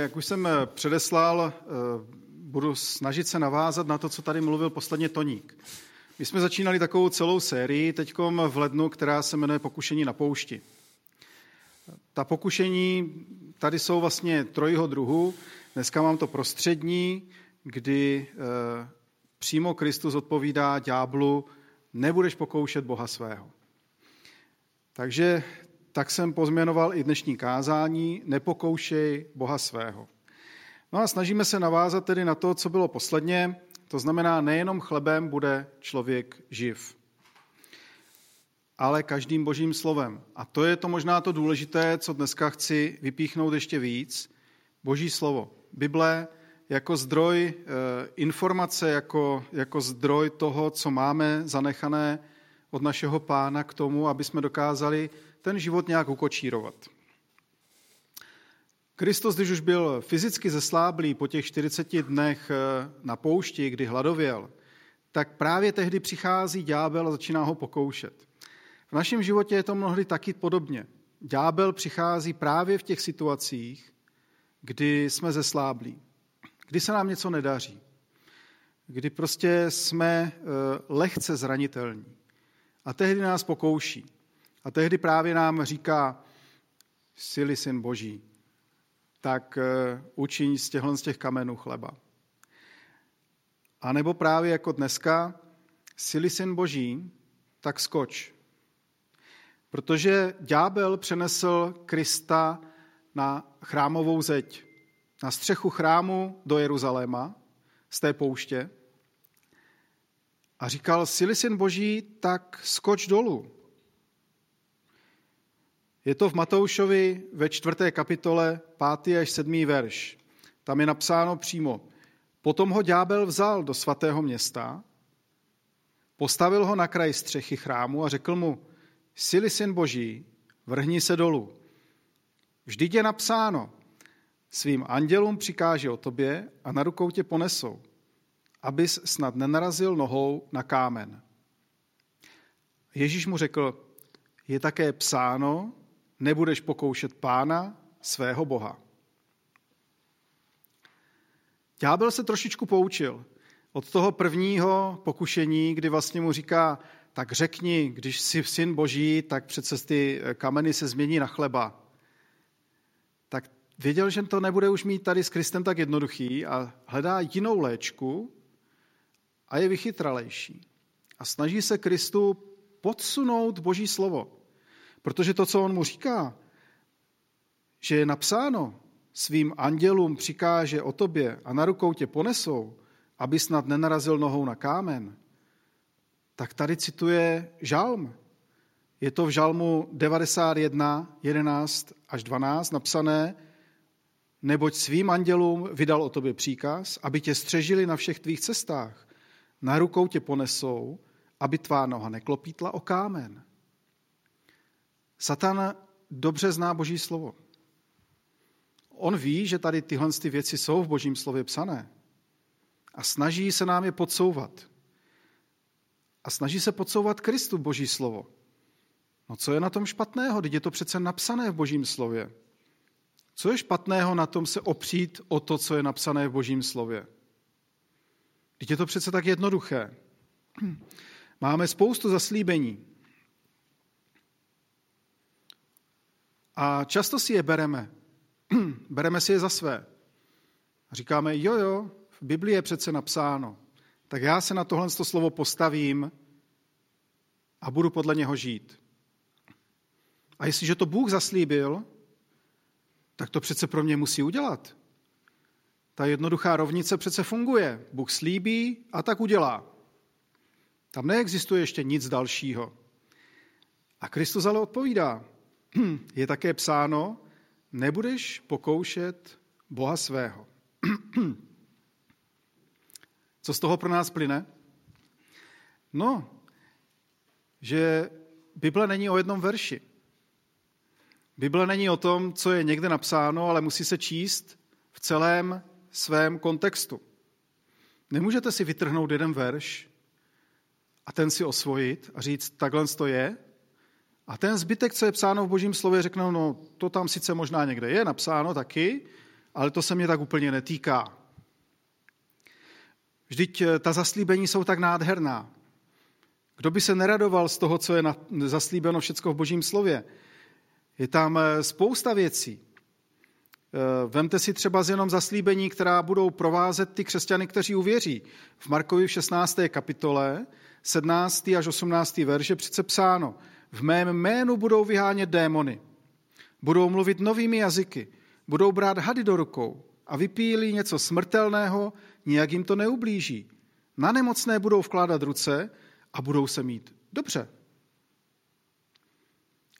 Jak už jsem eh, předeslal, eh, budu snažit se navázat na to, co tady mluvil posledně Toník. My jsme začínali takovou celou sérii teď v lednu, která se jmenuje Pokušení na poušti. Ta pokušení tady jsou vlastně trojího druhu. Dneska mám to prostřední, kdy eh, přímo Kristus odpovídá ďáblu, nebudeš pokoušet Boha svého. Takže tak jsem pozměnoval i dnešní kázání, nepokoušej Boha svého. No a snažíme se navázat tedy na to, co bylo posledně, to znamená, nejenom chlebem bude člověk živ, ale každým božím slovem. A to je to možná to důležité, co dneska chci vypíchnout ještě víc. Boží slovo. Bible jako zdroj eh, informace, jako, jako zdroj toho, co máme zanechané od našeho pána k tomu, aby jsme dokázali ten život nějak ukočírovat. Kristus, když už byl fyzicky zesláblý po těch 40 dnech eh, na poušti, kdy hladověl, tak právě tehdy přichází ďábel a začíná ho pokoušet. V našem životě je to mnohdy taky podobně. Ďábel přichází právě v těch situacích, kdy jsme zesláblí, kdy se nám něco nedaří, kdy prostě jsme eh, lehce zranitelní. A tehdy nás pokouší. A tehdy právě nám říká, sily syn boží, tak eh, učiň z těchto z těch kamenů chleba. A nebo právě jako dneska, sily syn boží, tak skoč. Protože ďábel přenesl Krista na chrámovou zeď, na střechu chrámu do Jeruzaléma z té pouště a říkal, sily syn boží, tak skoč dolů. Je to v Matoušovi ve čtvrté kapitole, pátý až sedmý verš. Tam je napsáno přímo. Potom ho ďábel vzal do svatého města, postavil ho na kraj střechy chrámu a řekl mu, sily syn boží, vrhni se dolů. Vždyť je napsáno, svým andělům přikáže o tobě a na rukou tě ponesou, abys snad nenarazil nohou na kámen. Ježíš mu řekl, je také psáno, nebudeš pokoušet pána, svého boha. Ďábel se trošičku poučil od toho prvního pokušení, kdy vlastně mu říká, tak řekni, když jsi syn boží, tak přece ty kameny se změní na chleba. Tak věděl, že to nebude už mít tady s Kristem tak jednoduchý a hledá jinou léčku a je vychytralejší. A snaží se Kristu podsunout boží slovo. Protože to, co on mu říká, že je napsáno, svým andělům přikáže o tobě a na rukou tě ponesou, aby snad nenarazil nohou na kámen, tak tady cituje žalm. Je to v žalmu 91, 11 až 12 napsané, neboť svým andělům vydal o tobě příkaz, aby tě střežili na všech tvých cestách. Na rukou tě ponesou, aby tvá noha neklopítla o kámen. Satan dobře zná Boží slovo. On ví, že tady tyhle ty věci jsou v Božím slově psané a snaží se nám je podsouvat. A snaží se podsouvat Kristu Boží slovo. No co je na tom špatného? Teď je to přece napsané v Božím slově. Co je špatného na tom se opřít o to, co je napsané v Božím slově? Teď je to přece tak jednoduché. Máme spoustu zaslíbení. A často si je bereme. bereme si je za své. A říkáme, jo, jo, v Biblii je přece napsáno. Tak já se na tohle slovo postavím a budu podle něho žít. A jestliže to Bůh zaslíbil, tak to přece pro mě musí udělat. Ta jednoduchá rovnice přece funguje. Bůh slíbí a tak udělá. Tam neexistuje ještě nic dalšího. A Kristus ale odpovídá, je také psáno, nebudeš pokoušet Boha svého. Co z toho pro nás plyne? No, že Bible není o jednom verši. Bible není o tom, co je někde napsáno, ale musí se číst v celém svém kontextu. Nemůžete si vytrhnout jeden verš a ten si osvojit a říct, takhle to je, a ten zbytek, co je psáno v božím slově, řeknou, no to tam sice možná někde je napsáno taky, ale to se mě tak úplně netýká. Vždyť eh, ta zaslíbení jsou tak nádherná. Kdo by se neradoval z toho, co je zaslíbeno všecko v božím slově? Je tam eh, spousta věcí. Eh, vemte si třeba z jenom zaslíbení, která budou provázet ty křesťany, kteří uvěří. V Markovi v 16. kapitole, 17. až 18. verše přece psáno, v mém jménu budou vyhánět démony, budou mluvit novými jazyky, budou brát hady do rukou a vypílí něco smrtelného, nijak jim to neublíží. Na nemocné budou vkládat ruce a budou se mít dobře.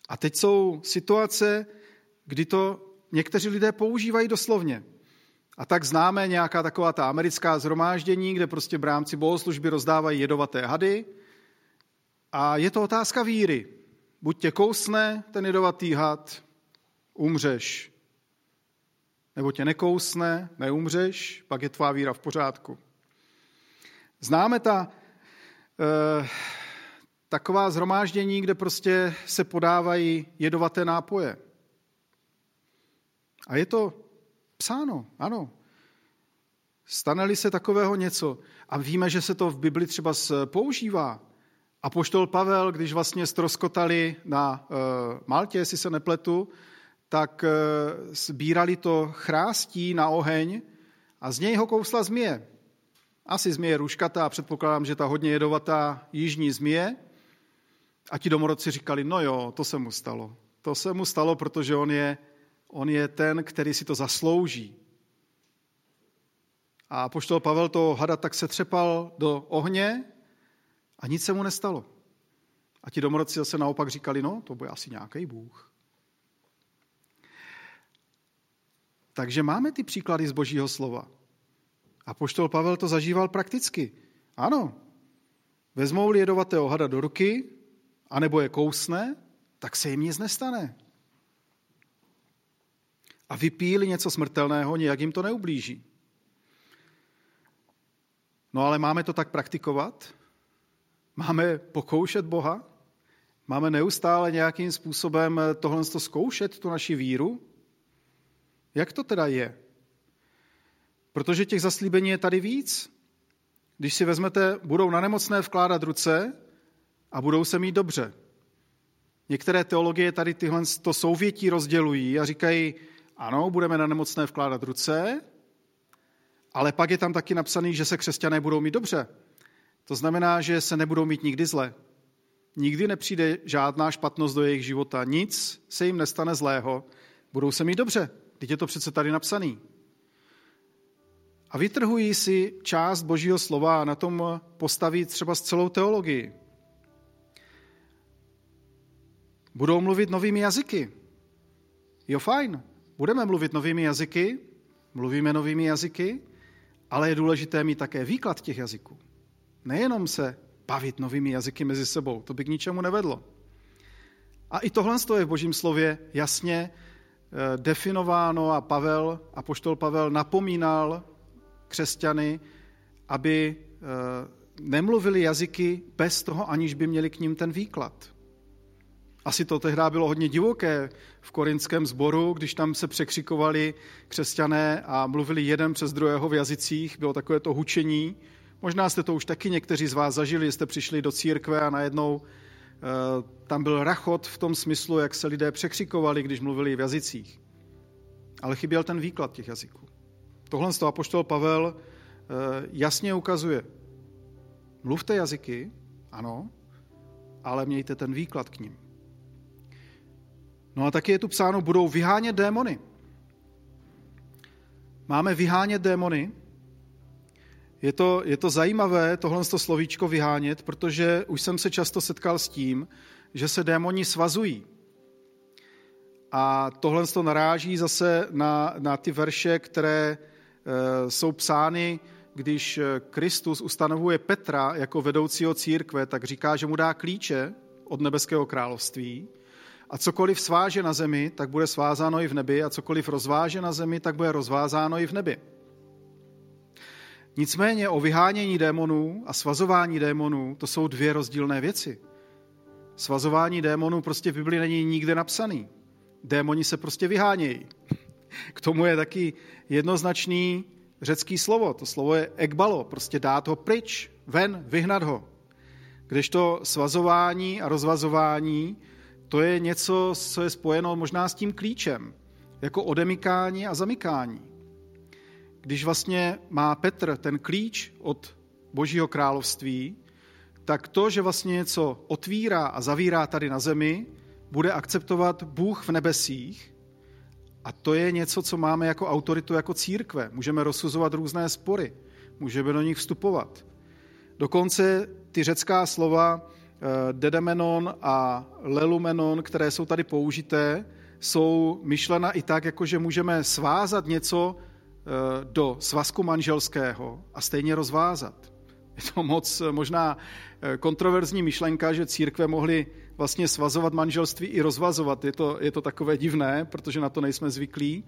A teď jsou situace, kdy to někteří lidé používají doslovně. A tak známe nějaká taková ta americká zhromáždění, kde prostě brámci bohoslužby rozdávají jedovaté hady. A je to otázka víry. Buď tě kousne ten jedovatý had, umřeš. Nebo tě nekousne, neumřeš, pak je tvá víra v pořádku. Známe ta eh, taková zhromáždění, kde prostě se podávají jedovaté nápoje. A je to psáno, ano. Stane-li se takového něco, a víme, že se to v Bibli třeba používá, a poštol Pavel, když vlastně stroskotali na uh, Maltě, jestli se nepletu, tak uh, sbírali to chrástí na oheň a z něj ho kousla zmije. Asi zmije ruškata a předpokládám, že ta hodně jedovatá jižní zmije. A ti domorodci říkali, no jo, to se mu stalo. To se mu stalo, protože on je On je ten, který si to zaslouží. A poštol Pavel to hada tak se třepal do ohně a nic se mu nestalo. A ti domorodci zase naopak říkali, no, to bude asi nějaký Bůh. Takže máme ty příklady z božího slova. A poštol Pavel to zažíval prakticky. Ano, vezmou-li jedovatého hada do ruky, anebo je kousne, tak se jim nic nestane a vypíli něco smrtelného, nějak jim to neublíží. No ale máme to tak praktikovat? Máme pokoušet Boha? Máme neustále nějakým způsobem tohle zkoušet, tu naši víru? Jak to teda je? Protože těch zaslíbení je tady víc. Když si vezmete, budou na nemocné vkládat ruce a budou se mít dobře. Některé teologie tady tyhle to souvětí rozdělují a říkají, ano, budeme na nemocné vkládat ruce, ale pak je tam taky napsaný, že se křesťané budou mít dobře. To znamená, že se nebudou mít nikdy zle. Nikdy nepřijde žádná špatnost do jejich života. Nic se jim nestane zlého. Budou se mít dobře. Teď je to přece tady napsaný. A vytrhují si část Božího slova a na tom postaví třeba s celou teologii. Budou mluvit novými jazyky. Jo, fajn. Budeme mluvit novými jazyky, mluvíme novými jazyky, ale je důležité mít také výklad těch jazyků. Nejenom se bavit novými jazyky mezi sebou, to by k ničemu nevedlo. A i tohle je v božím slově jasně eh, definováno a Pavel, a poštol Pavel napomínal křesťany, aby eh, nemluvili jazyky bez toho, aniž by měli k ním ten výklad. Asi to tehdy bylo hodně divoké v korinském sboru, když tam se překřikovali křesťané a mluvili jeden přes druhého v jazycích, bylo takové to hučení. Možná jste to už taky někteří z vás zažili, jste přišli do církve a najednou e, tam byl rachot v tom smyslu, jak se lidé překřikovali, když mluvili v jazycích. Ale chyběl ten výklad těch jazyků. Tohle z toho apoštol Pavel e, jasně ukazuje. Mluvte jazyky, ano, ale mějte ten výklad k ním. No a taky je tu psáno, budou vyhánět démony. Máme vyhánět démony. Je to, je to zajímavé, tohle to slovíčko vyhánět, protože už jsem se často setkal s tím, že se démoni svazují. A tohle to naráží zase na, na ty verše, které e, jsou psány, když Kristus ustanovuje Petra jako vedoucího církve, tak říká, že mu dá klíče od nebeského království a cokoliv sváže na zemi, tak bude svázáno i v nebi, a cokoliv rozváže na zemi, tak bude rozvázáno i v nebi. Nicméně o vyhánění démonů a svazování démonů to jsou dvě rozdílné věci. Svazování démonů prostě v Biblii není nikde napsaný. Démoni se prostě vyhánějí. K tomu je taky jednoznačný řecký slovo. To slovo je ekbalo, prostě dát ho pryč, ven, vyhnat ho. Kdežto svazování a rozvazování, to je něco, co je spojeno možná s tím klíčem, jako odemykání a zamykání. Když vlastně má Petr ten klíč od Božího království, tak to, že vlastně něco otvírá a zavírá tady na zemi, bude akceptovat Bůh v nebesích a to je něco, co máme jako autoritu, jako církve. Můžeme rozsuzovat různé spory, můžeme do nich vstupovat. Dokonce ty řecká slova dedemenon a lelumenon, které jsou tady použité, jsou myšlena i tak, jako že můžeme svázat něco eh, do svazku manželského a stejně rozvázat. Je to moc eh, možná kontroverzní myšlenka, že církve mohly vlastně svazovat manželství i rozvazovat. Je to, je to takové divné, protože na to nejsme zvyklí,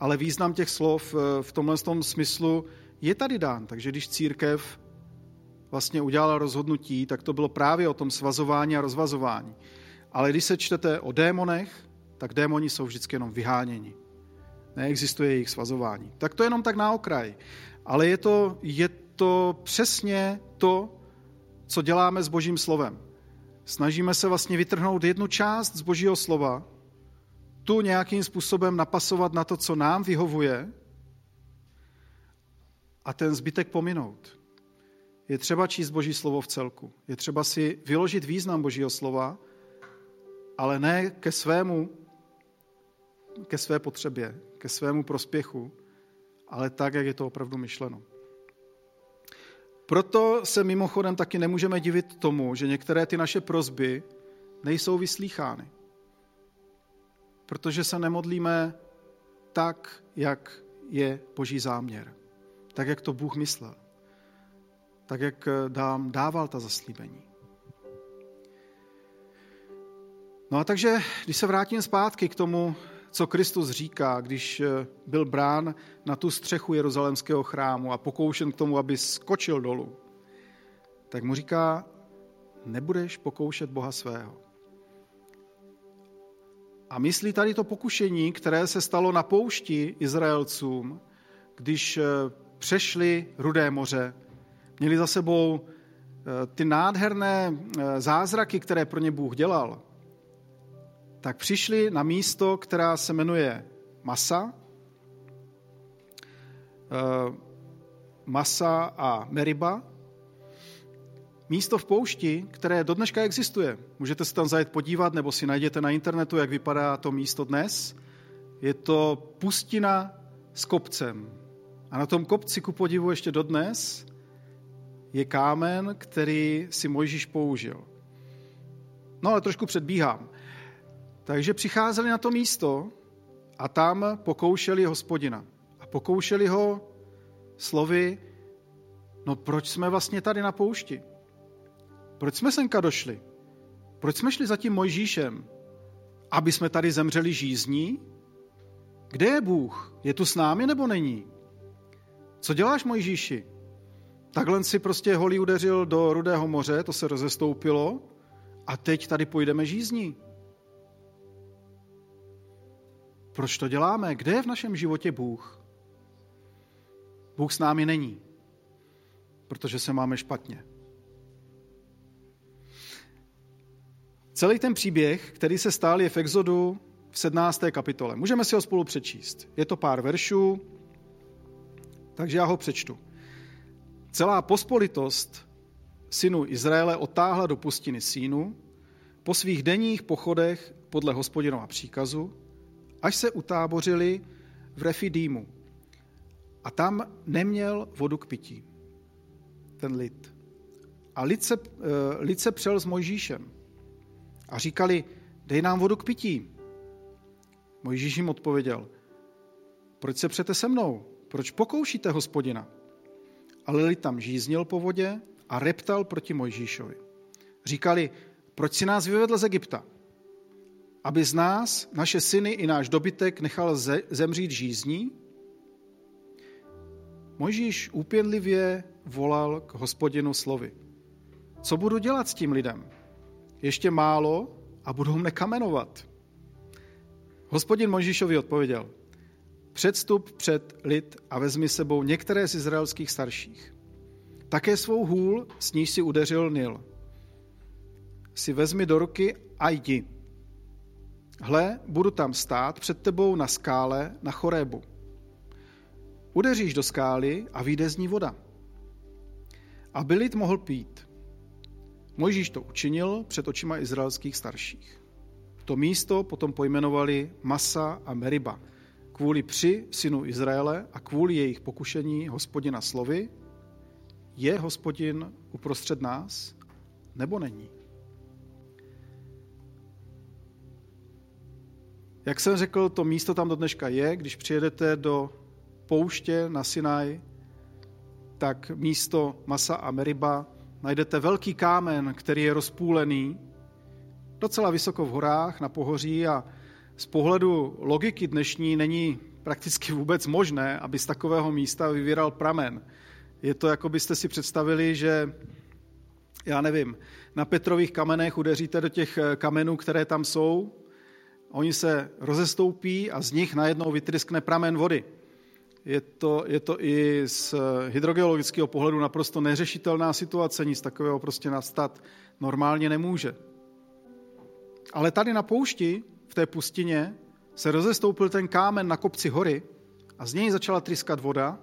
ale význam těch slov eh, v tomhle tom smyslu je tady dán. Takže když církev vlastně udělala rozhodnutí, tak to bylo právě o tom svazování a rozvazování. Ale když se čtete o démonech, tak démoni jsou vždycky jenom vyháněni. Neexistuje jejich svazování. Tak to je jenom tak na okraj. Ale je to, je to přesně to, co děláme s Božím slovem. Snažíme se vlastně vytrhnout jednu část z Božího slova, tu nějakým způsobem napasovat na to, co nám vyhovuje a ten zbytek pominout. Je třeba číst Boží slovo v celku. Je třeba si vyložit význam Božího slova, ale ne ke svému, ke své potřebě, ke svému prospěchu, ale tak, jak je to opravdu myšleno. Proto se mimochodem taky nemůžeme divit tomu, že některé ty naše prozby nejsou vyslýchány. Protože se nemodlíme tak, jak je boží záměr. Tak, jak to Bůh myslel. Tak, jak dám, dával ta zaslíbení. No a takže, když se vrátím zpátky k tomu, co Kristus říká, když eh, byl brán na tu střechu jeruzalemského chrámu a pokoušen k tomu, aby skočil dolů, tak mu říká, nebudeš pokoušet Boha svého. A myslí tady to pokušení, které se stalo na poušti Izraelcům, když eh, přešli Rudé moře, měli za sebou eh, ty nádherné zázraky, které pro ně Bůh dělal, tak přišli na místo, která se jmenuje Masa. Eh, Masa a Meriba. Místo v poušti, které do dneška existuje. Můžete se tam zajet podívat, nebo si najděte na internetu, jak vypadá to místo dnes. Je to pustina s kopcem. A na tom kopci, ku podivu ještě dodnes, je kámen, který si Mojžíš použil. No ale trošku předbíhám. Takže přicházeli na to místo a tam pokoušeli hospodina. A pokoušeli ho slovy, no proč jsme vlastně tady na poušti? Proč jsme senka došli? Proč jsme šli za tím Mojžíšem? Aby jsme tady zemřeli žízní? Kde je Bůh? Je tu s námi nebo není? Co děláš, Mojžíši? Takhle si prostě holí udeřil do Rudého moře, to se rozestoupilo a teď tady půjdeme žízní. Proč to děláme? Kde je v našem životě Bůh? Bůh s námi není, protože se máme špatně. Celý ten příběh, který se stál, je v Exodu v 17. kapitole. Můžeme si ho spolu přečíst. Je to pár veršů, takže já ho přečtu. Celá pospolitost synu Izraele otáhla do pustiny Sínu po svých denních pochodech podle hospodinova příkazu až se utábořili v Refidímu. A tam neměl vodu k pití, ten lid. A lid se, eh, lid se přel s Mojžíšem a říkali, dej nám vodu k pití. Mojžíš jim odpověděl, proč se přete se mnou? Proč pokoušíte hospodina? Ale lid tam žíznil po vodě a reptal proti Mojžíšovi. Říkali, proč si nás vyvedl z Egypta? aby z nás, naše syny i náš dobytek nechal zemřít žízní? Mojžíš úpěnlivě volal k hospodinu slovy. Co budu dělat s tím lidem? Ještě málo a budou mne kamenovat. Hospodin Mojžíšovi odpověděl. Předstup před lid a vezmi sebou některé z izraelských starších. Také svou hůl, s níž si udeřil Nil. Si vezmi do ruky a jdi. Hle, budu tam stát před tebou na skále na Chorébu. Udeříš do skály a vyjde z ní voda. Aby lid mohl pít. Mojžíš to učinil před očima izraelských starších. To místo potom pojmenovali Masa a Meriba, kvůli při synu Izraele a kvůli jejich pokušení hospodina slovy, je hospodin uprostřed nás nebo není? Jak jsem řekl, to místo tam do dneška je. Když přijedete do pouště na Sinaj, tak místo Masa a Meriba najdete velký kámen, který je rozpůlený docela vysoko v horách na pohoří a z pohledu logiky dnešní není prakticky vůbec možné, aby z takového místa vyvíral pramen. Je to, jako byste si představili, že já nevím, na Petrových kamenech udeříte do těch kamenů, které tam jsou, oni se rozestoupí a z nich najednou vytryskne pramen vody. Je to, je to i z hydrogeologického pohledu naprosto neřešitelná situace, nic takového prostě nastat normálně nemůže. Ale tady na poušti, v té pustině, se rozestoupil ten kámen na kopci hory a z něj začala tryskat voda.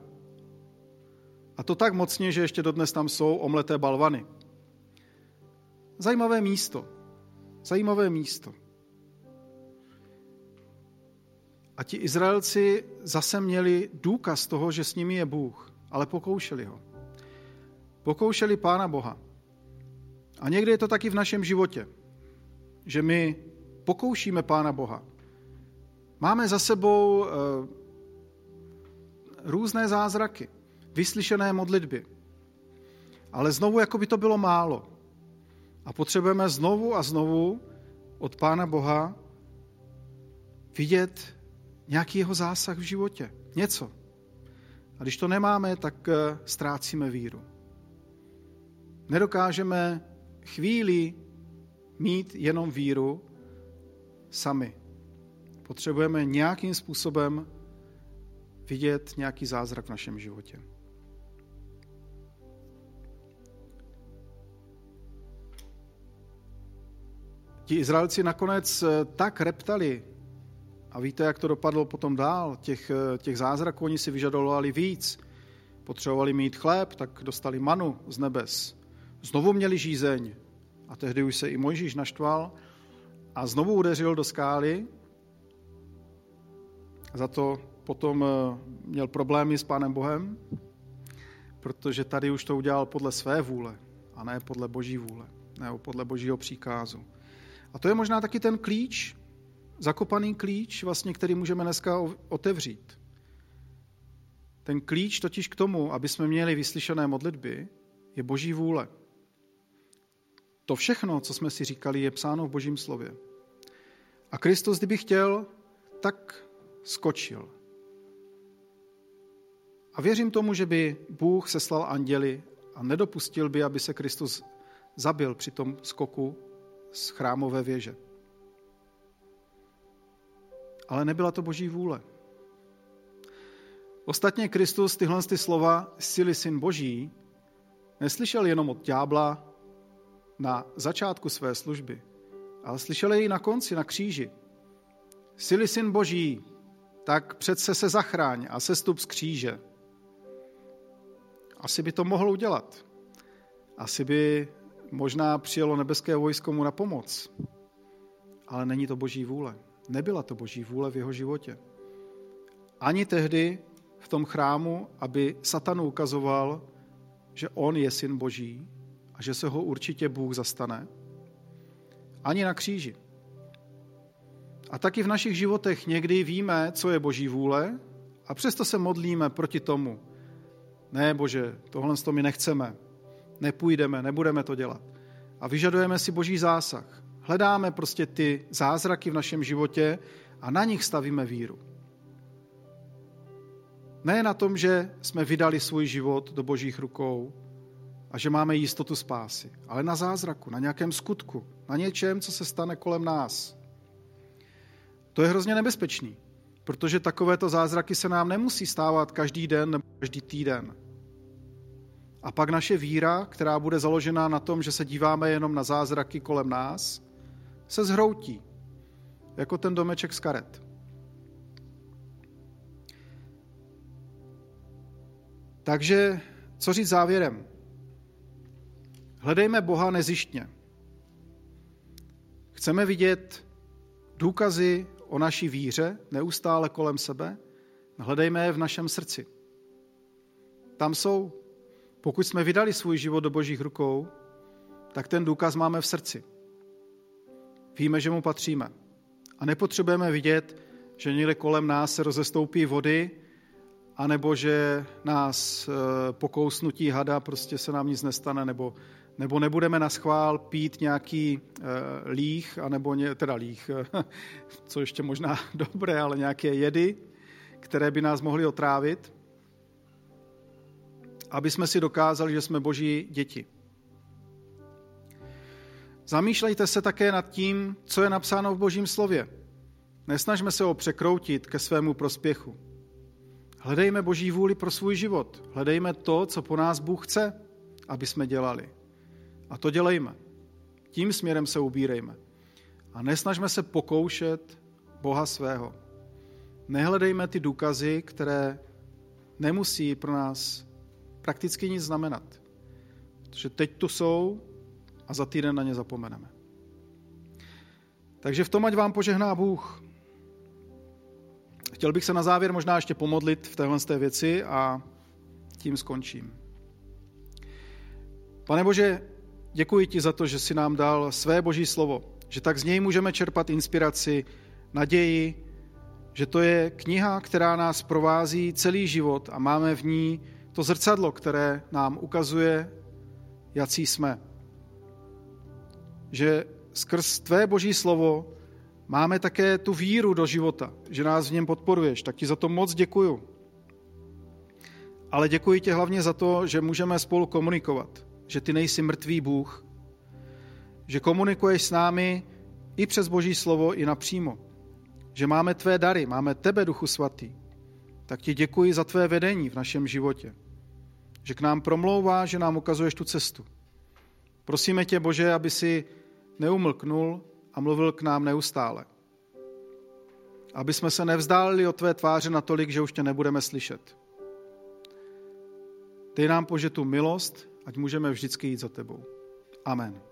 A to tak mocně, že ještě dodnes tam jsou omleté balvany. Zajímavé místo. Zajímavé místo. A ti Izraelci zase měli důkaz toho, že s nimi je Bůh, ale pokoušeli ho. Pokoušeli Pána Boha. A někdy je to taky v našem životě, že my pokoušíme Pána Boha. Máme za sebou eh, různé zázraky, vyslyšené modlitby. Ale znovu, jako by to bylo málo. A potřebujeme znovu a znovu od Pána Boha vidět nějaký jeho zásah v životě. Něco. A když to nemáme, tak eh, ztrácíme víru. Nedokážeme chvíli mít jenom víru sami. Potřebujeme nějakým způsobem vidět nějaký zázrak v našem životě. Ti Izraelci nakonec eh, tak reptali a víte, jak to dopadlo potom dál? Těch, eh, těch zázraků oni si vyžadovali víc. Potřebovali mít chléb, tak dostali manu z nebes. Znovu měli žízeň. A tehdy už se i Mojžíš naštval a znovu udeřil do skály. Za to potom eh, měl problémy s Pánem Bohem, protože tady už to udělal podle své vůle a ne podle boží vůle, nebo podle božího příkázu. A to je možná taky ten klíč, zakopaný klíč, vlastně, který můžeme dneska otevřít. Ten klíč totiž k tomu, aby jsme měli vyslyšené modlitby, je boží vůle. To všechno, co jsme si říkali, je psáno v božím slově. A Kristus, kdyby chtěl, tak skočil. A věřím tomu, že by Bůh seslal anděli a nedopustil by, aby se Kristus zabil při tom skoku z chrámové věže ale nebyla to boží vůle. Ostatně Kristus tyhle ty slova sily syn boží neslyšel jenom od ďábla na začátku své služby, ale slyšel jej na konci, na kříži. Sily syn boží, tak přece se zachráň a sestup z kříže. Asi by to mohl udělat. Asi by možná přijelo nebeské vojsko mu na pomoc. Ale není to boží vůle. Nebyla to boží vůle v jeho životě. Ani tehdy v tom chrámu, aby satanu ukazoval, že on je syn boží že se ho určitě Bůh zastane. Ani na kříži. A taky v našich životech někdy víme, co je boží vůle a přesto se modlíme proti tomu. Ne, bože, tohle to my nechceme. Nepůjdeme, nebudeme to dělat. A vyžadujeme si boží zásah. Hledáme prostě ty zázraky v našem životě a na nich stavíme víru. Ne na tom, že jsme vydali svůj život do božích rukou a že máme jistotu spásy, ale na zázraku, na nějakém skutku, na něčem, co se stane kolem nás. To je hrozně nebezpečný, Protože takovéto zázraky se nám nemusí stávat každý den nebo každý týden. A pak naše víra, která bude založena na tom, že se díváme jenom na zázraky kolem nás, se zhroutí, jako ten domeček z karet. Takže co říct závěrem? Hledejme Boha nezištně. Chceme vidět důkazy o naší víře neustále kolem sebe? Hledejme je v našem srdci. Tam jsou. Pokud jsme vydali svůj život do božích rukou, tak ten důkaz máme v srdci. Víme, že mu patříme. A nepotřebujeme vidět, že někde kolem nás se rozestoupí vody, anebo že nás eh, po kousnutí hada prostě se nám nic nestane, nebo, nebo nebudeme na schvál pít nějaký uh, líh, anebo ně, teda líh, co ještě možná dobré, ale nějaké jedy, které by nás mohly otrávit, aby jsme si dokázali, že jsme boží děti. Zamýšlejte se také nad tím, co je napsáno v božím slově. Nesnažme se ho překroutit ke svému prospěchu. Hledejme boží vůli pro svůj život. Hledejme to, co po nás Bůh chce, aby jsme dělali. A to dělejme. Tím směrem se ubírejme. A nesnažme se pokoušet Boha svého. Nehledejme ty důkazy, které nemusí pro nás prakticky nic znamenat. Protože teď tu jsou a za týden na ně zapomeneme. Takže v tom, ať vám požehná Bůh. Chtěl bych se na závěr možná ještě pomodlit v téhle té věci a tím skončím. Pane Bože, děkuji ti za to, že jsi nám dal své boží slovo, že tak z něj můžeme čerpat inspiraci, naději, že to je kniha, která nás provází celý život a máme v ní to zrcadlo, které nám ukazuje, jací jsme. Že skrz tvé boží slovo máme také tu víru do života, že nás v něm podporuješ, tak ti za to moc děkuju. Ale děkuji ti hlavně za to, že můžeme spolu komunikovat, že ty nejsi mrtvý Bůh, že komunikuješ s námi i přes Boží slovo, i napřímo, že máme tvé dary, máme tebe, Duchu Svatý, tak ti děkuji za tvé vedení v našem životě, že k nám promlouvá, že nám ukazuješ tu cestu. Prosíme tě, Bože, aby si neumlknul a mluvil k nám neustále. Aby jsme se nevzdálili od tvé tváře natolik, že už tě nebudeme slyšet. Dej nám, Bože, tu milost, ať můžeme vždycky jít za tebou. Amen.